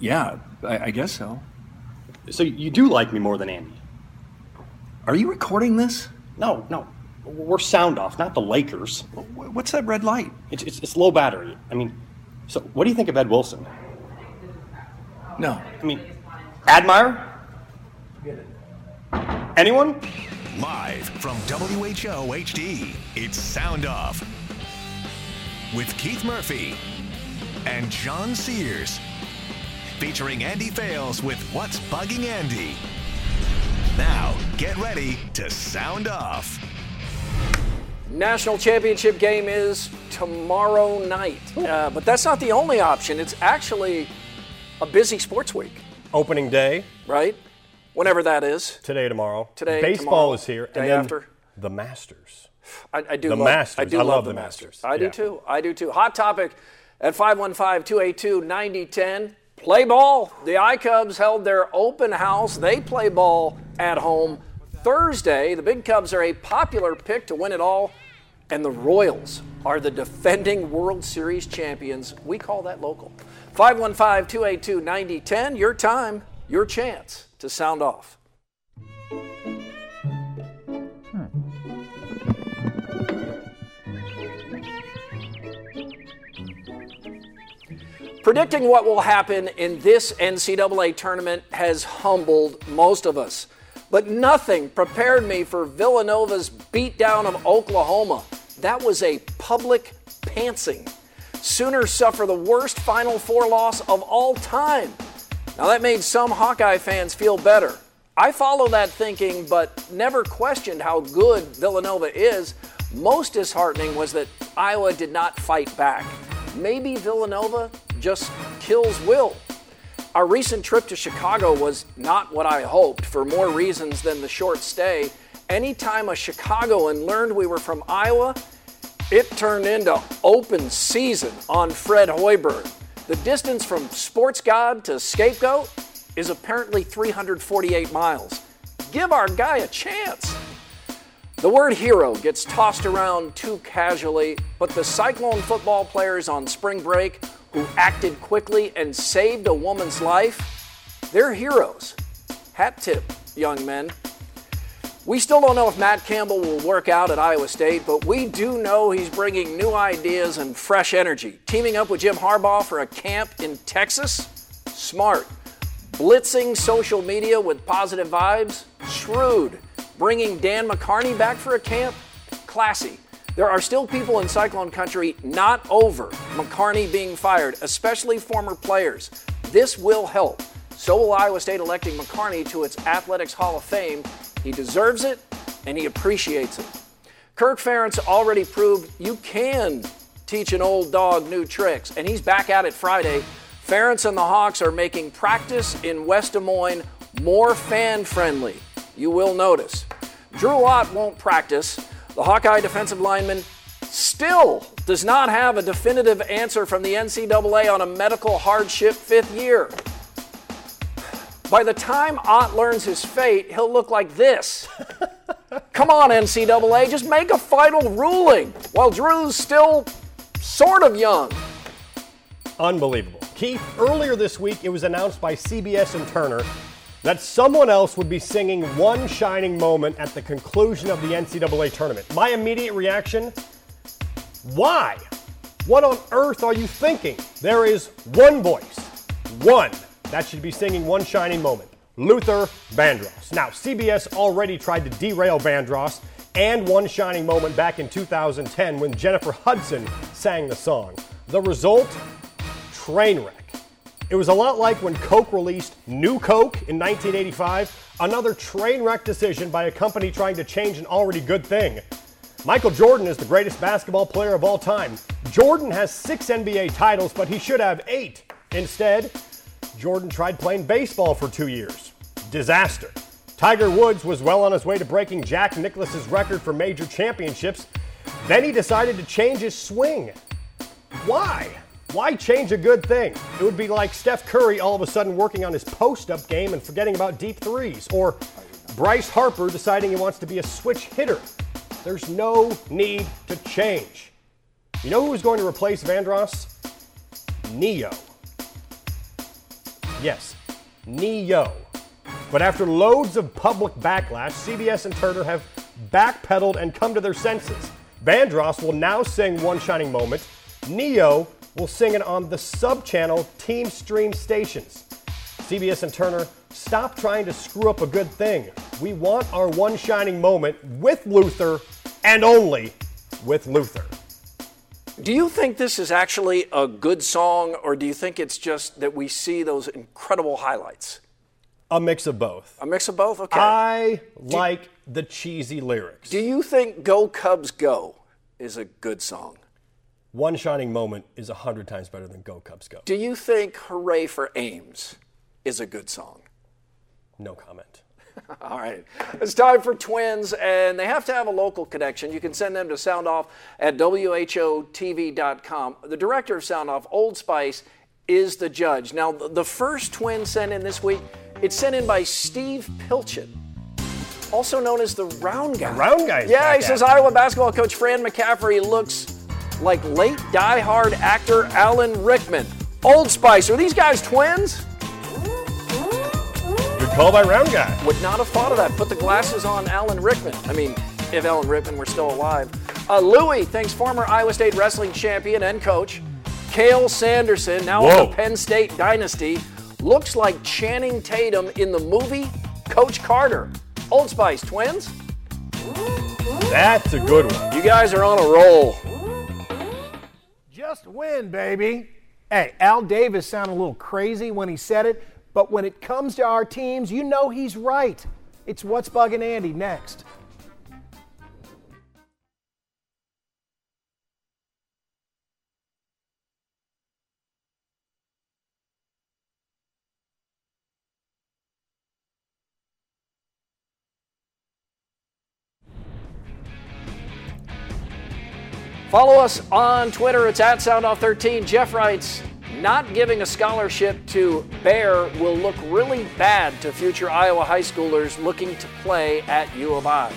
Yeah, I, I guess so. So you do like me more than Andy? Are you recording this? No, no. We're sound off, not the Lakers. What's that red light? It's, it's, it's low battery. I mean, so what do you think of Ed Wilson? No. I mean, Admire? Anyone? Live from WHO HD, it's Sound Off. With Keith Murphy and John Sears. Featuring Andy Fales with What's Bugging Andy. Now, get ready to sound off. National championship game is tomorrow night. Uh, but that's not the only option. It's actually a busy sports week, Opening day right? Whenever that is. today, tomorrow. Today, baseball tomorrow, is here, day and then after. the Masters. I, I do The love, Masters. I do I love, love the the Masters. Masters. I do too. I do too. Hot topic at 515-282-9010. Play ball. The iCubs held their open house. They play ball at home Thursday. The Big Cubs are a popular pick to win it all. And the Royals are the defending World Series champions. We call that local. 515 282 9010. Your time, your chance to sound off. Predicting what will happen in this NCAA tournament has humbled most of us. But nothing prepared me for Villanova's beatdown of Oklahoma. That was a public pantsing. Sooners suffer the worst Final Four loss of all time. Now, that made some Hawkeye fans feel better. I follow that thinking, but never questioned how good Villanova is. Most disheartening was that Iowa did not fight back. Maybe Villanova just kills Will. Our recent trip to Chicago was not what I hoped for more reasons than the short stay. Anytime a Chicagoan learned we were from Iowa, it turned into open season on Fred Hoiberg. The distance from sports god to scapegoat is apparently 348 miles. Give our guy a chance. The word hero gets tossed around too casually, but the Cyclone football players on spring break who acted quickly and saved a woman's life, they're heroes. Hat tip, young men. We still don't know if Matt Campbell will work out at Iowa State, but we do know he's bringing new ideas and fresh energy. Teaming up with Jim Harbaugh for a camp in Texas? Smart. Blitzing social media with positive vibes? Shrewd. Bringing Dan McCarney back for a camp? Classy. There are still people in Cyclone Country not over McCarney being fired, especially former players. This will help. So will Iowa State electing McCarney to its Athletics Hall of Fame. He deserves it and he appreciates it. Kirk Ferentz already proved you can teach an old dog new tricks, and he's back at it Friday. Ferentz and the Hawks are making practice in West Des Moines more fan friendly. You will notice. Drew Ott won't practice. The Hawkeye defensive lineman still does not have a definitive answer from the NCAA on a medical hardship fifth year. By the time Ott learns his fate, he'll look like this. Come on, NCAA, just make a final ruling while Drew's still sort of young. Unbelievable. Keith, earlier this week it was announced by CBS and Turner that someone else would be singing one shining moment at the conclusion of the NCAA tournament. My immediate reaction why? What on earth are you thinking? There is one voice, one that should be singing One Shining Moment Luther Vandross. Now, CBS already tried to derail Vandross and One Shining Moment back in 2010 when Jennifer Hudson sang the song. The result? Train wreck. It was a lot like when Coke released New Coke in 1985, another train wreck decision by a company trying to change an already good thing. Michael Jordan is the greatest basketball player of all time. Jordan has six NBA titles, but he should have eight. Instead, Jordan tried playing baseball for two years. Disaster. Tiger Woods was well on his way to breaking Jack Nicklaus's record for major championships. Then he decided to change his swing. Why? Why change a good thing? It would be like Steph Curry all of a sudden working on his post up game and forgetting about deep threes, or Bryce Harper deciding he wants to be a switch hitter. There's no need to change. You know who is going to replace Vandross? Ne-Yo. Yes, Ne-Yo. But after loads of public backlash, CBS and Turner have backpedaled and come to their senses. Vandross will now sing One Shining Moment. Ne-Yo will sing it on the sub-channel Team Stream stations. CBS and Turner, stop trying to screw up a good thing. We want our One Shining Moment with Luther and only with Luther. Do you think this is actually a good song, or do you think it's just that we see those incredible highlights? A mix of both. A mix of both? Okay. I like the cheesy lyrics. do you think Go Cubs Go is a good song? One Shining Moment is a hundred times better than Go Cubs Go. Do you think Hooray for Ames is a good song? No comment. All right. It's time for twins, and they have to have a local connection. You can send them to soundoff at WHOTV.com. The director of Soundoff, Old Spice, is the judge. Now, the first twin sent in this week, it's sent in by Steve Pilchin, also known as the Round Guy. The Round Guy Yeah, he says. Iowa basketball coach Fran McCaffery looks like late die-hard actor Alan Rickman. Old Spice, are these guys twins? Good call by Round Guy. Would not have thought of that. Put the glasses on Alan Rickman. I mean, if Alan Rickman were still alive. Uh, Louis thanks former Iowa State wrestling champion and coach Cael Sanderson, now of Whoa. the Penn State dynasty, looks like Channing Tatum in the movie Coach Carter. Old Spice twins, That's a good one. you guys are on a roll. Just win, baby. Hey, Al Davis sounded a little crazy when he said it, but when it comes to our teams, you know he's right. It's what's bugging Andy next. Follow us on Twitter. It's at SoundOff13. Jeff writes, not giving a scholarship to Baer will look really bad to future Iowa high schoolers looking to play at U of I.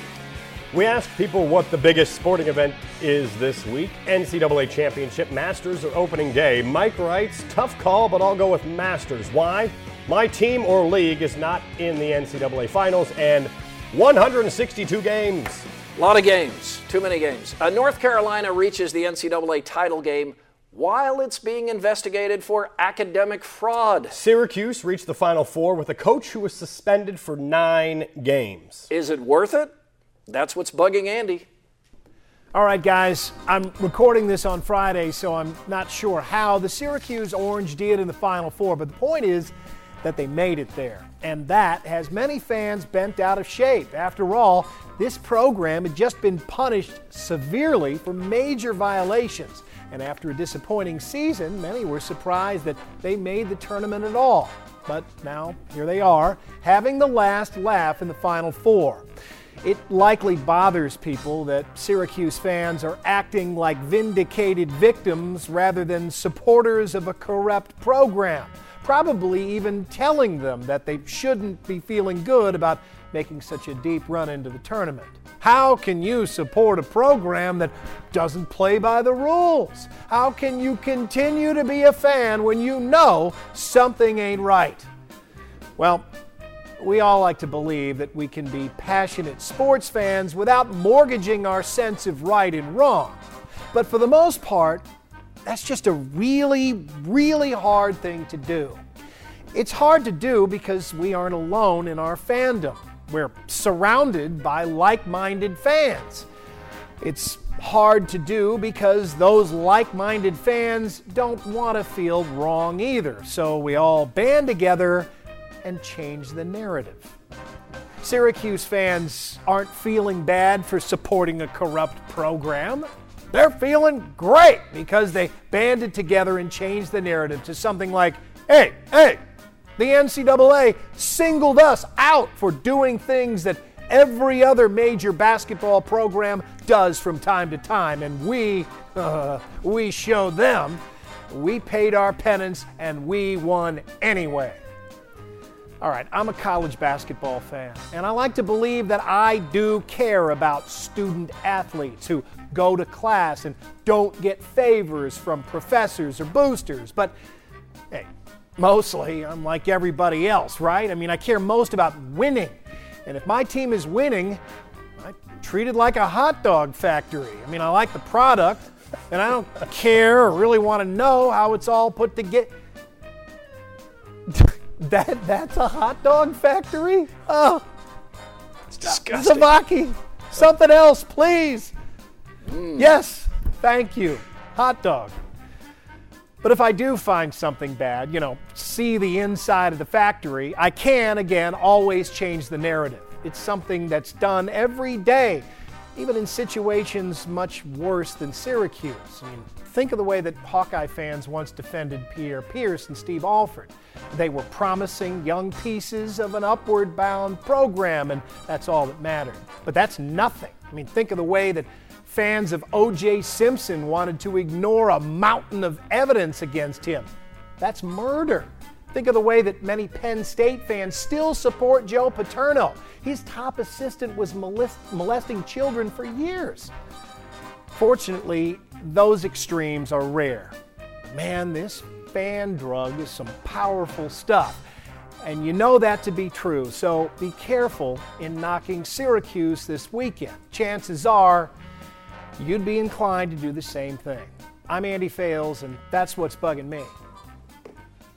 We asked people what the biggest sporting event is this week. NCAA Championship Masters or opening day. Mike writes, tough call, but I'll go with Masters. Why? My team or league is not in the NCAA finals and 162 games. A lot of games, too many games. Uh, North Carolina reaches the NCAA title game while it's being investigated for academic fraud. Syracuse reached the Final Four with a coach who was suspended for nine games. Is it worth it? That's what's bugging Andy. All right, guys, I'm recording this on Friday, so I'm not sure how the Syracuse Orange did in the Final Four, but the point is that they made it there. And that has many fans bent out of shape. After all, this program had just been punished severely for major violations. And after a disappointing season, many were surprised that they made the tournament at all. But now, here they are, having the last laugh in the Final Four. It likely bothers people that Syracuse fans are acting like vindicated victims rather than supporters of a corrupt program, probably even telling them that they shouldn't be feeling good about making such a deep run into the tournament. How can you support a program that doesn't play by the rules? How can you continue to be a fan when you know something ain't right? Well, we all like to believe that we can be passionate sports fans without mortgaging our sense of right and wrong. But for the most part, that's just a really, really hard thing to do. It's hard to do because we aren't alone in our fandom. We're surrounded by like minded fans. It's hard to do because those like minded fans don't want to feel wrong either. So we all band together and change the narrative. Syracuse fans aren't feeling bad for supporting a corrupt program. They're feeling great because they banded together and changed the narrative to something like, hey, hey, the NCAA singled us out for doing things that every other major basketball program does from time to time, and we, uh, we showed them. We paid our penance and we won anyway. All right, I'm a college basketball fan, and I like to believe that I do care about student athletes who go to class and don't get favors from professors or boosters. But hey, mostly I'm like everybody else, right? I mean, I care most about winning. And if my team is winning, I treat it like a hot dog factory. I mean, I like the product, and I don't care or really want to know how it's all put together. That that's a hot dog factory? Oh, It's disgusting. Zavaki, something else, please. Mm. Yes, thank you. Hot dog. But if I do find something bad, you know, see the inside of the factory, I can, again, always change the narrative. It's something that's done every day, even in situations much worse than Syracuse. I mean, think of the way that Hawkeye fans once defended Pierre Pierce and Steve Alford. They were promising young pieces of an upward bound program, and that's all that mattered. But that's nothing. I mean, think of the way that fans of O.J. Simpson wanted to ignore a mountain of evidence against him. That's murder. Think of the way that many Penn State fans still support Joe Paterno. His top assistant was molest- molesting children for years. Fortunately, those extremes are rare. Man, this fan drug is some powerful stuff. And you know that to be true, so be careful in knocking Syracuse this weekend. Chances are you'd be inclined to do the same thing. I'm Andy Fales, and that's what's bugging me.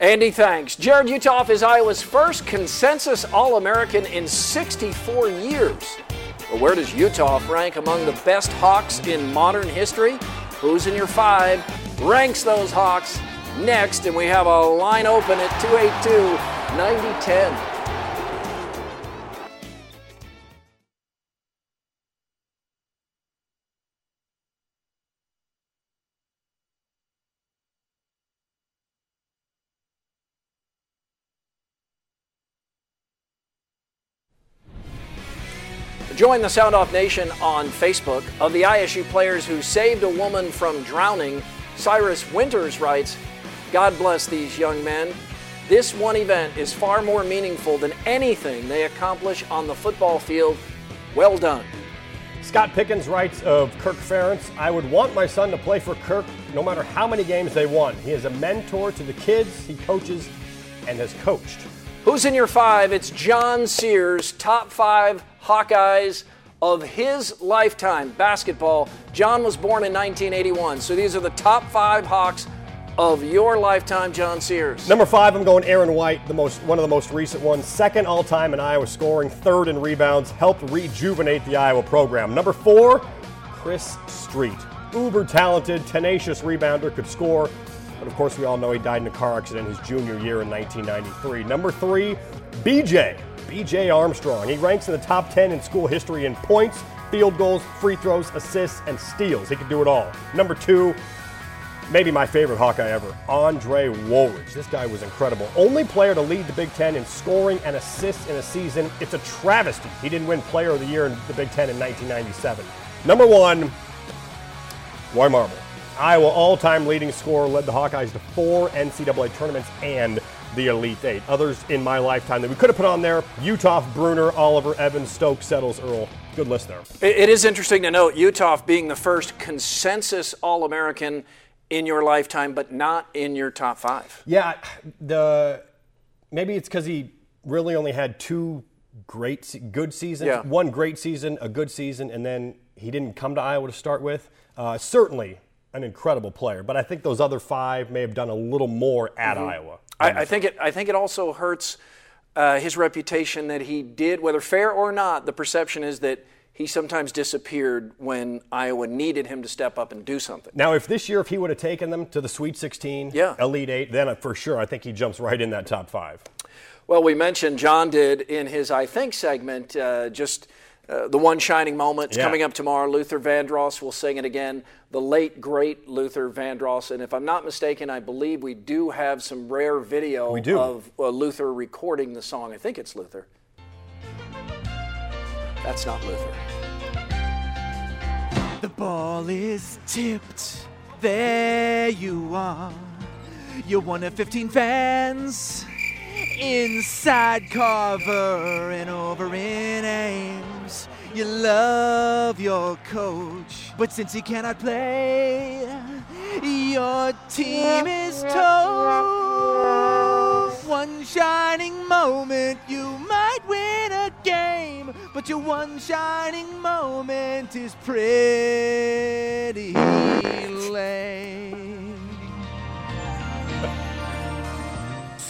Andy, thanks. Jarrod Uthoff is Iowa's first consensus All American in 64 years. But where does Utoff rank among the best Hawks in modern history? Who's in your five? Ranks those Hawks next, and we have a line open at 282 9010. Join the Sound Off Nation on Facebook. Of the ISU players who saved a woman from drowning, Cyrus Winters writes, God bless these young men. This one event is far more meaningful than anything they accomplish on the football field. Well done. Scott Pickens writes of Kirk Ferentz, I would want my son to play for Kirk no matter how many games they won. He is a mentor to the kids he coaches and has coached. Who's in your five? It's John Sears, top five Hawkeyes of his lifetime basketball. John was born in 1981, so these are the top five Hawks of your lifetime, John Sears. Number five, I'm going Aaron White, the most one of the most recent ones. Second all time in Iowa scoring, third in rebounds, helped rejuvenate the Iowa program. Number four, Chris Street. Uber talented, tenacious rebounder, could score. But of course, we all know he died in a car accident his junior year in 1993. Number three, BJ. BJ Armstrong. He ranks in the top 10 in school history in points, field goals, free throws, assists, and steals. He could do it all. Number two, maybe my favorite Hawkeye ever, Andre Woolridge. This guy was incredible. Only player to lead the Big Ten in scoring and assists in a season. It's a travesty he didn't win Player of the Year in the Big Ten in 1997. Number one, Roy Marble. Iowa all-time leading scorer led the Hawkeyes to four NCAA tournaments and the Elite Eight. Others in my lifetime that we could have put on there: Uthoff, Bruner, Oliver, Evans, Stokes, Settles, Earl. Good list there. It is interesting to note Uthoff being the first consensus All American in your lifetime, but not in your top five. Yeah, the maybe it's because he really only had two great, good seasons. Yeah. One great season, a good season, and then he didn't come to Iowa to start with. Uh, certainly, an incredible player, but I think those other five may have done a little more at Mm-hmm. Iowa. I, I think it. I think it also hurts uh, his reputation that he did, whether fair or not. The perception is that he sometimes disappeared when Iowa needed him to step up and do something. Now, if this year, if he would have taken them to the Sweet 16, Yeah. Elite Eight, then for sure, I think he jumps right in that top five. Well, we mentioned John did in his I think segment uh, just uh, the one shining moment. Yeah. coming up tomorrow. Luther Vandross will sing it again. The late great Luther Vandross, and if I'm not mistaken, I believe we do have some rare video We do. of uh, Luther recording the song. I think it's Luther. That's not Luther. The ball is tipped. There you are. You're one of 15 fans. Inside Carver and over in Ames. You love your coach, but since he cannot play, your team is toast. One shining moment, you might win a game, but your one shining moment is pretty lame.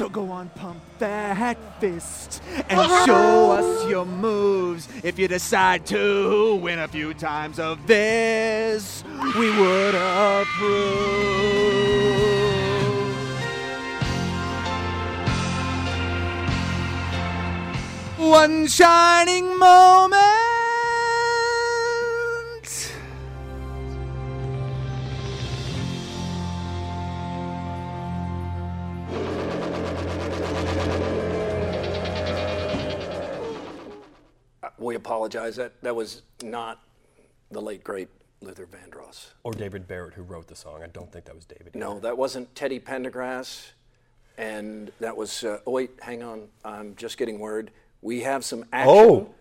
So go on, pump that fist and uh-huh. show us your moves. If you decide to win a few times of this, we would approve. One shining moment. We apologize. That that was not the late great Luther Vandross. Or David Barrett, who wrote the song. I don't think that was David. No, that wasn't Teddy Pendergrass, and that was. Uh, oh wait, hang on. I'm just getting word. We have some action Oh.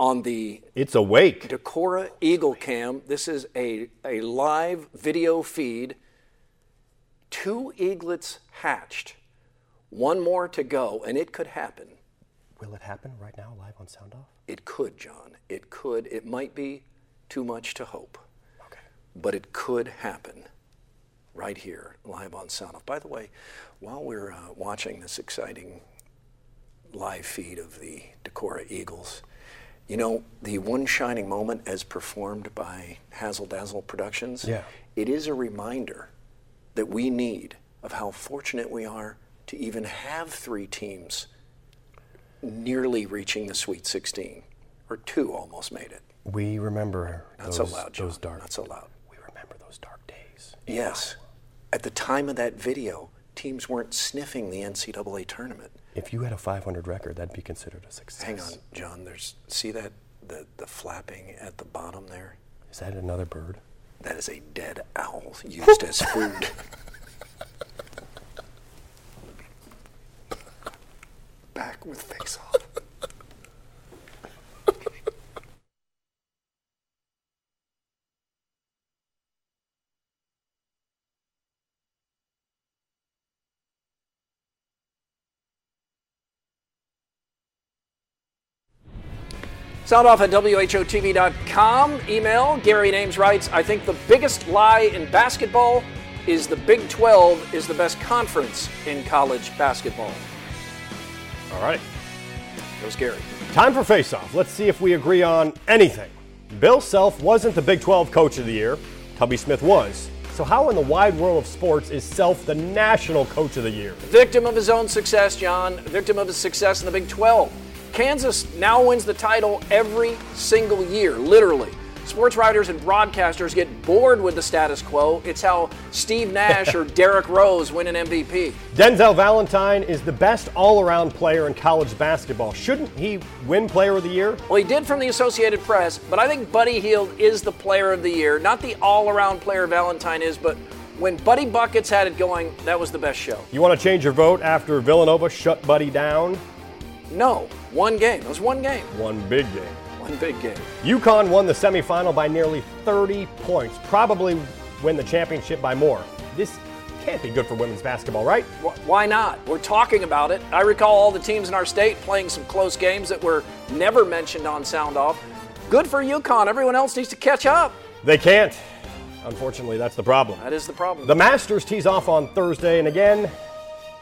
on the It's Awake. Decorah Eagle Cam. This is a a live video feed. Two eaglets hatched. One more to go, and it could happen. Will it happen right now, live on Sound Off? It could, John. It could. It might be too much to hope. Okay. but it could happen right here, live on Sound Off. By the way, while we're uh, watching this exciting live feed of the Decorah Eagles, you know, the One Shining Moment as performed by Hazel Dazzle Productions, Yeah. it is a reminder that we need of how fortunate we are to even have three teams nearly reaching the Sweet 16, or two almost made it. We remember Not those, so loud, John. those dark. Not so loud. We remember those dark days. Yes. At the time of that video, teams weren't sniffing the NCAA tournament. If you had a 500 record, that'd be considered a success. Hang on, John. There's see that the the flapping at the bottom there. Is that another bird? That is a dead owl used as food. Back with face off. Sound off at WHOTV.com. Email Gary Names writes I think the biggest lie in basketball is the Big 12 is the best conference in college basketball. All right. Goes Gary. Time for face off. Let's see if we agree on anything. Bill Self wasn't the Big 12 Coach of the Year, Tubby Smith was. So, how in the wide world of sports is Self the National Coach of the Year? Victim of his own success, John. Victim of his success in the Big 12. Kansas now wins the title every single year, literally. Sports writers and broadcasters get bored with the status quo. It's how Steve Nash or Derrick Rose win an MVP. Denzel Valentine is the best all around player in college basketball. Shouldn't he win Player of the Year? Well, he did from the Associated Press, but I think Buddy Hield is the player of the year. Not the all around player Valentine is, but when Buddy Buckets had it going, that was the best show. You want to change your vote after Villanova shut Buddy down? No, one game. It was one game. One big game. Big game. UConn won the semifinal by nearly 30 points, probably win the championship by more. This can't be good for women's basketball, right? Why not? We're talking about it. I recall all the teams in our state playing some close games that were never mentioned on Sound Off. Good for UConn. Everyone else needs to catch up. They can't. Unfortunately, that's the problem. That is the problem. The Masters tees off on Thursday, and again,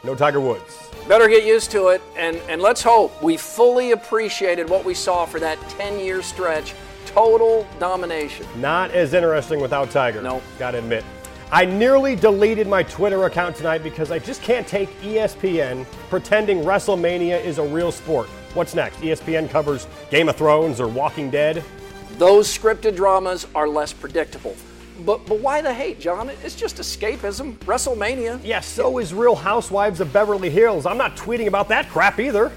no Tiger Woods. Better get used to it, and, and let's hope we fully appreciated what we saw for that 10 year stretch. Total domination. Not as interesting without Tiger. No. Gotta admit. I nearly deleted my Twitter account tonight because I just can't take ESPN pretending WrestleMania is a real sport. What's next? ESPN covers Game of Thrones or Walking Dead? Those scripted dramas are less predictable. But, but why the hate, John? It's just escapism. WrestleMania. Yeah, so is Real Housewives of Beverly Hills. I'm not tweeting about that crap either.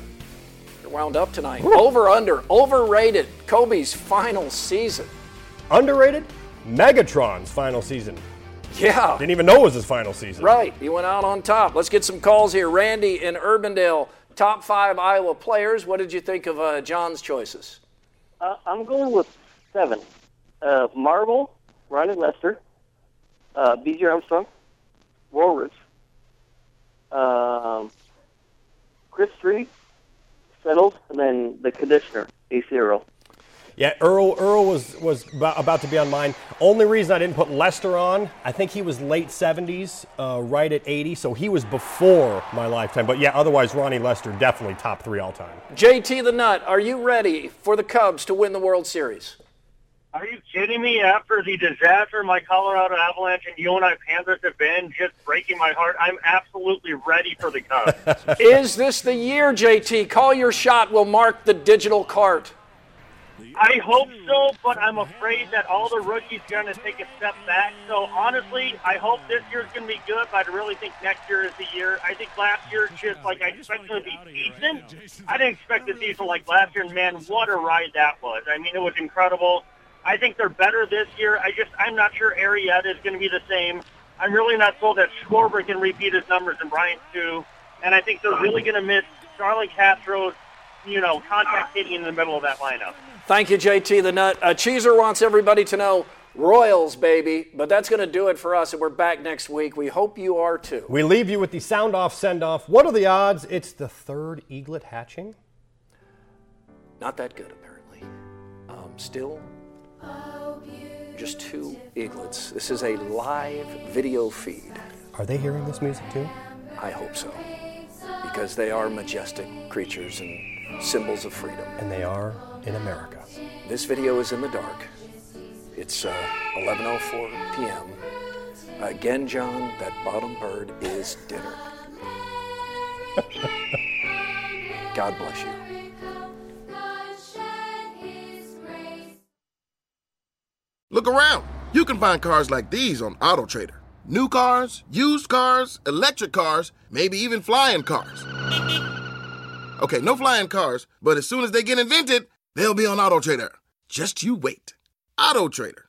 You're wound up tonight. Over, under, overrated. Kobe's final season. Underrated? Megatron's final season. Yeah. Didn't even know it was his final season. Right. He went out on top. Let's get some calls here. Randy in Urbandale, top five Iowa players. What did you think of uh, John's choices? Uh, I'm going with seven. Uh, Marvel, Ronnie Lester, uh, B.J. Armstrong, Walrus, um, Chris Street, settled, and then the conditioner, Acie Earl. Yeah, Earl Earl was was about, about to be on mine. Only reason I didn't put Lester on, I think he was late 70s, uh, right at 80, so he was before my lifetime. But yeah, otherwise Ronnie Lester definitely top three all time. JT the Nut, are you ready for the Cubs to win the World Series? Are you kidding me? After the disaster my Colorado Avalanche and UNI Panthers have been, just breaking my heart, I'm absolutely ready for the Cubs. Is this the year, JT? Call your shot. We'll mark the digital cart. I hope so, but I'm afraid that all the rookies are going to take a step back. So honestly, I hope this year's going to be good, but I really think next year is the year. I think last year, just like I expected it to be decent, I didn't expect a season like last year. And man, what a ride that was! I mean, it was incredible. I think they're better this year. I just I'm not sure Arrieta is going to be the same. I'm really not sold that Schwarber can repeat his numbers and Bryant too. And I think they're really going to miss Charlie Castro's, you know, contact hitting in the middle of that lineup. Thank you, JT the Nut. Uh, Cheeser wants everybody to know Royals, baby. But that's going to do it for us, and we're back next week. We hope you are too. We leave you with the sound off send off. What are the odds it's the third eaglet hatching? Not that good, apparently. Um, still, just two eaglets. This is a live video feed. Are they hearing this music too? I hope so. Because they are majestic creatures and symbols of freedom. And they are in America. This video is in the dark. It's uh, 11:04 p.m. Again, John, that bottom bird is dinner. God bless you. Around. You can find cars like these on AutoTrader. New cars, used cars, electric cars, maybe even flying cars. Okay, no flying cars, but as soon as they get invented, they'll be on AutoTrader. Just you wait. AutoTrader.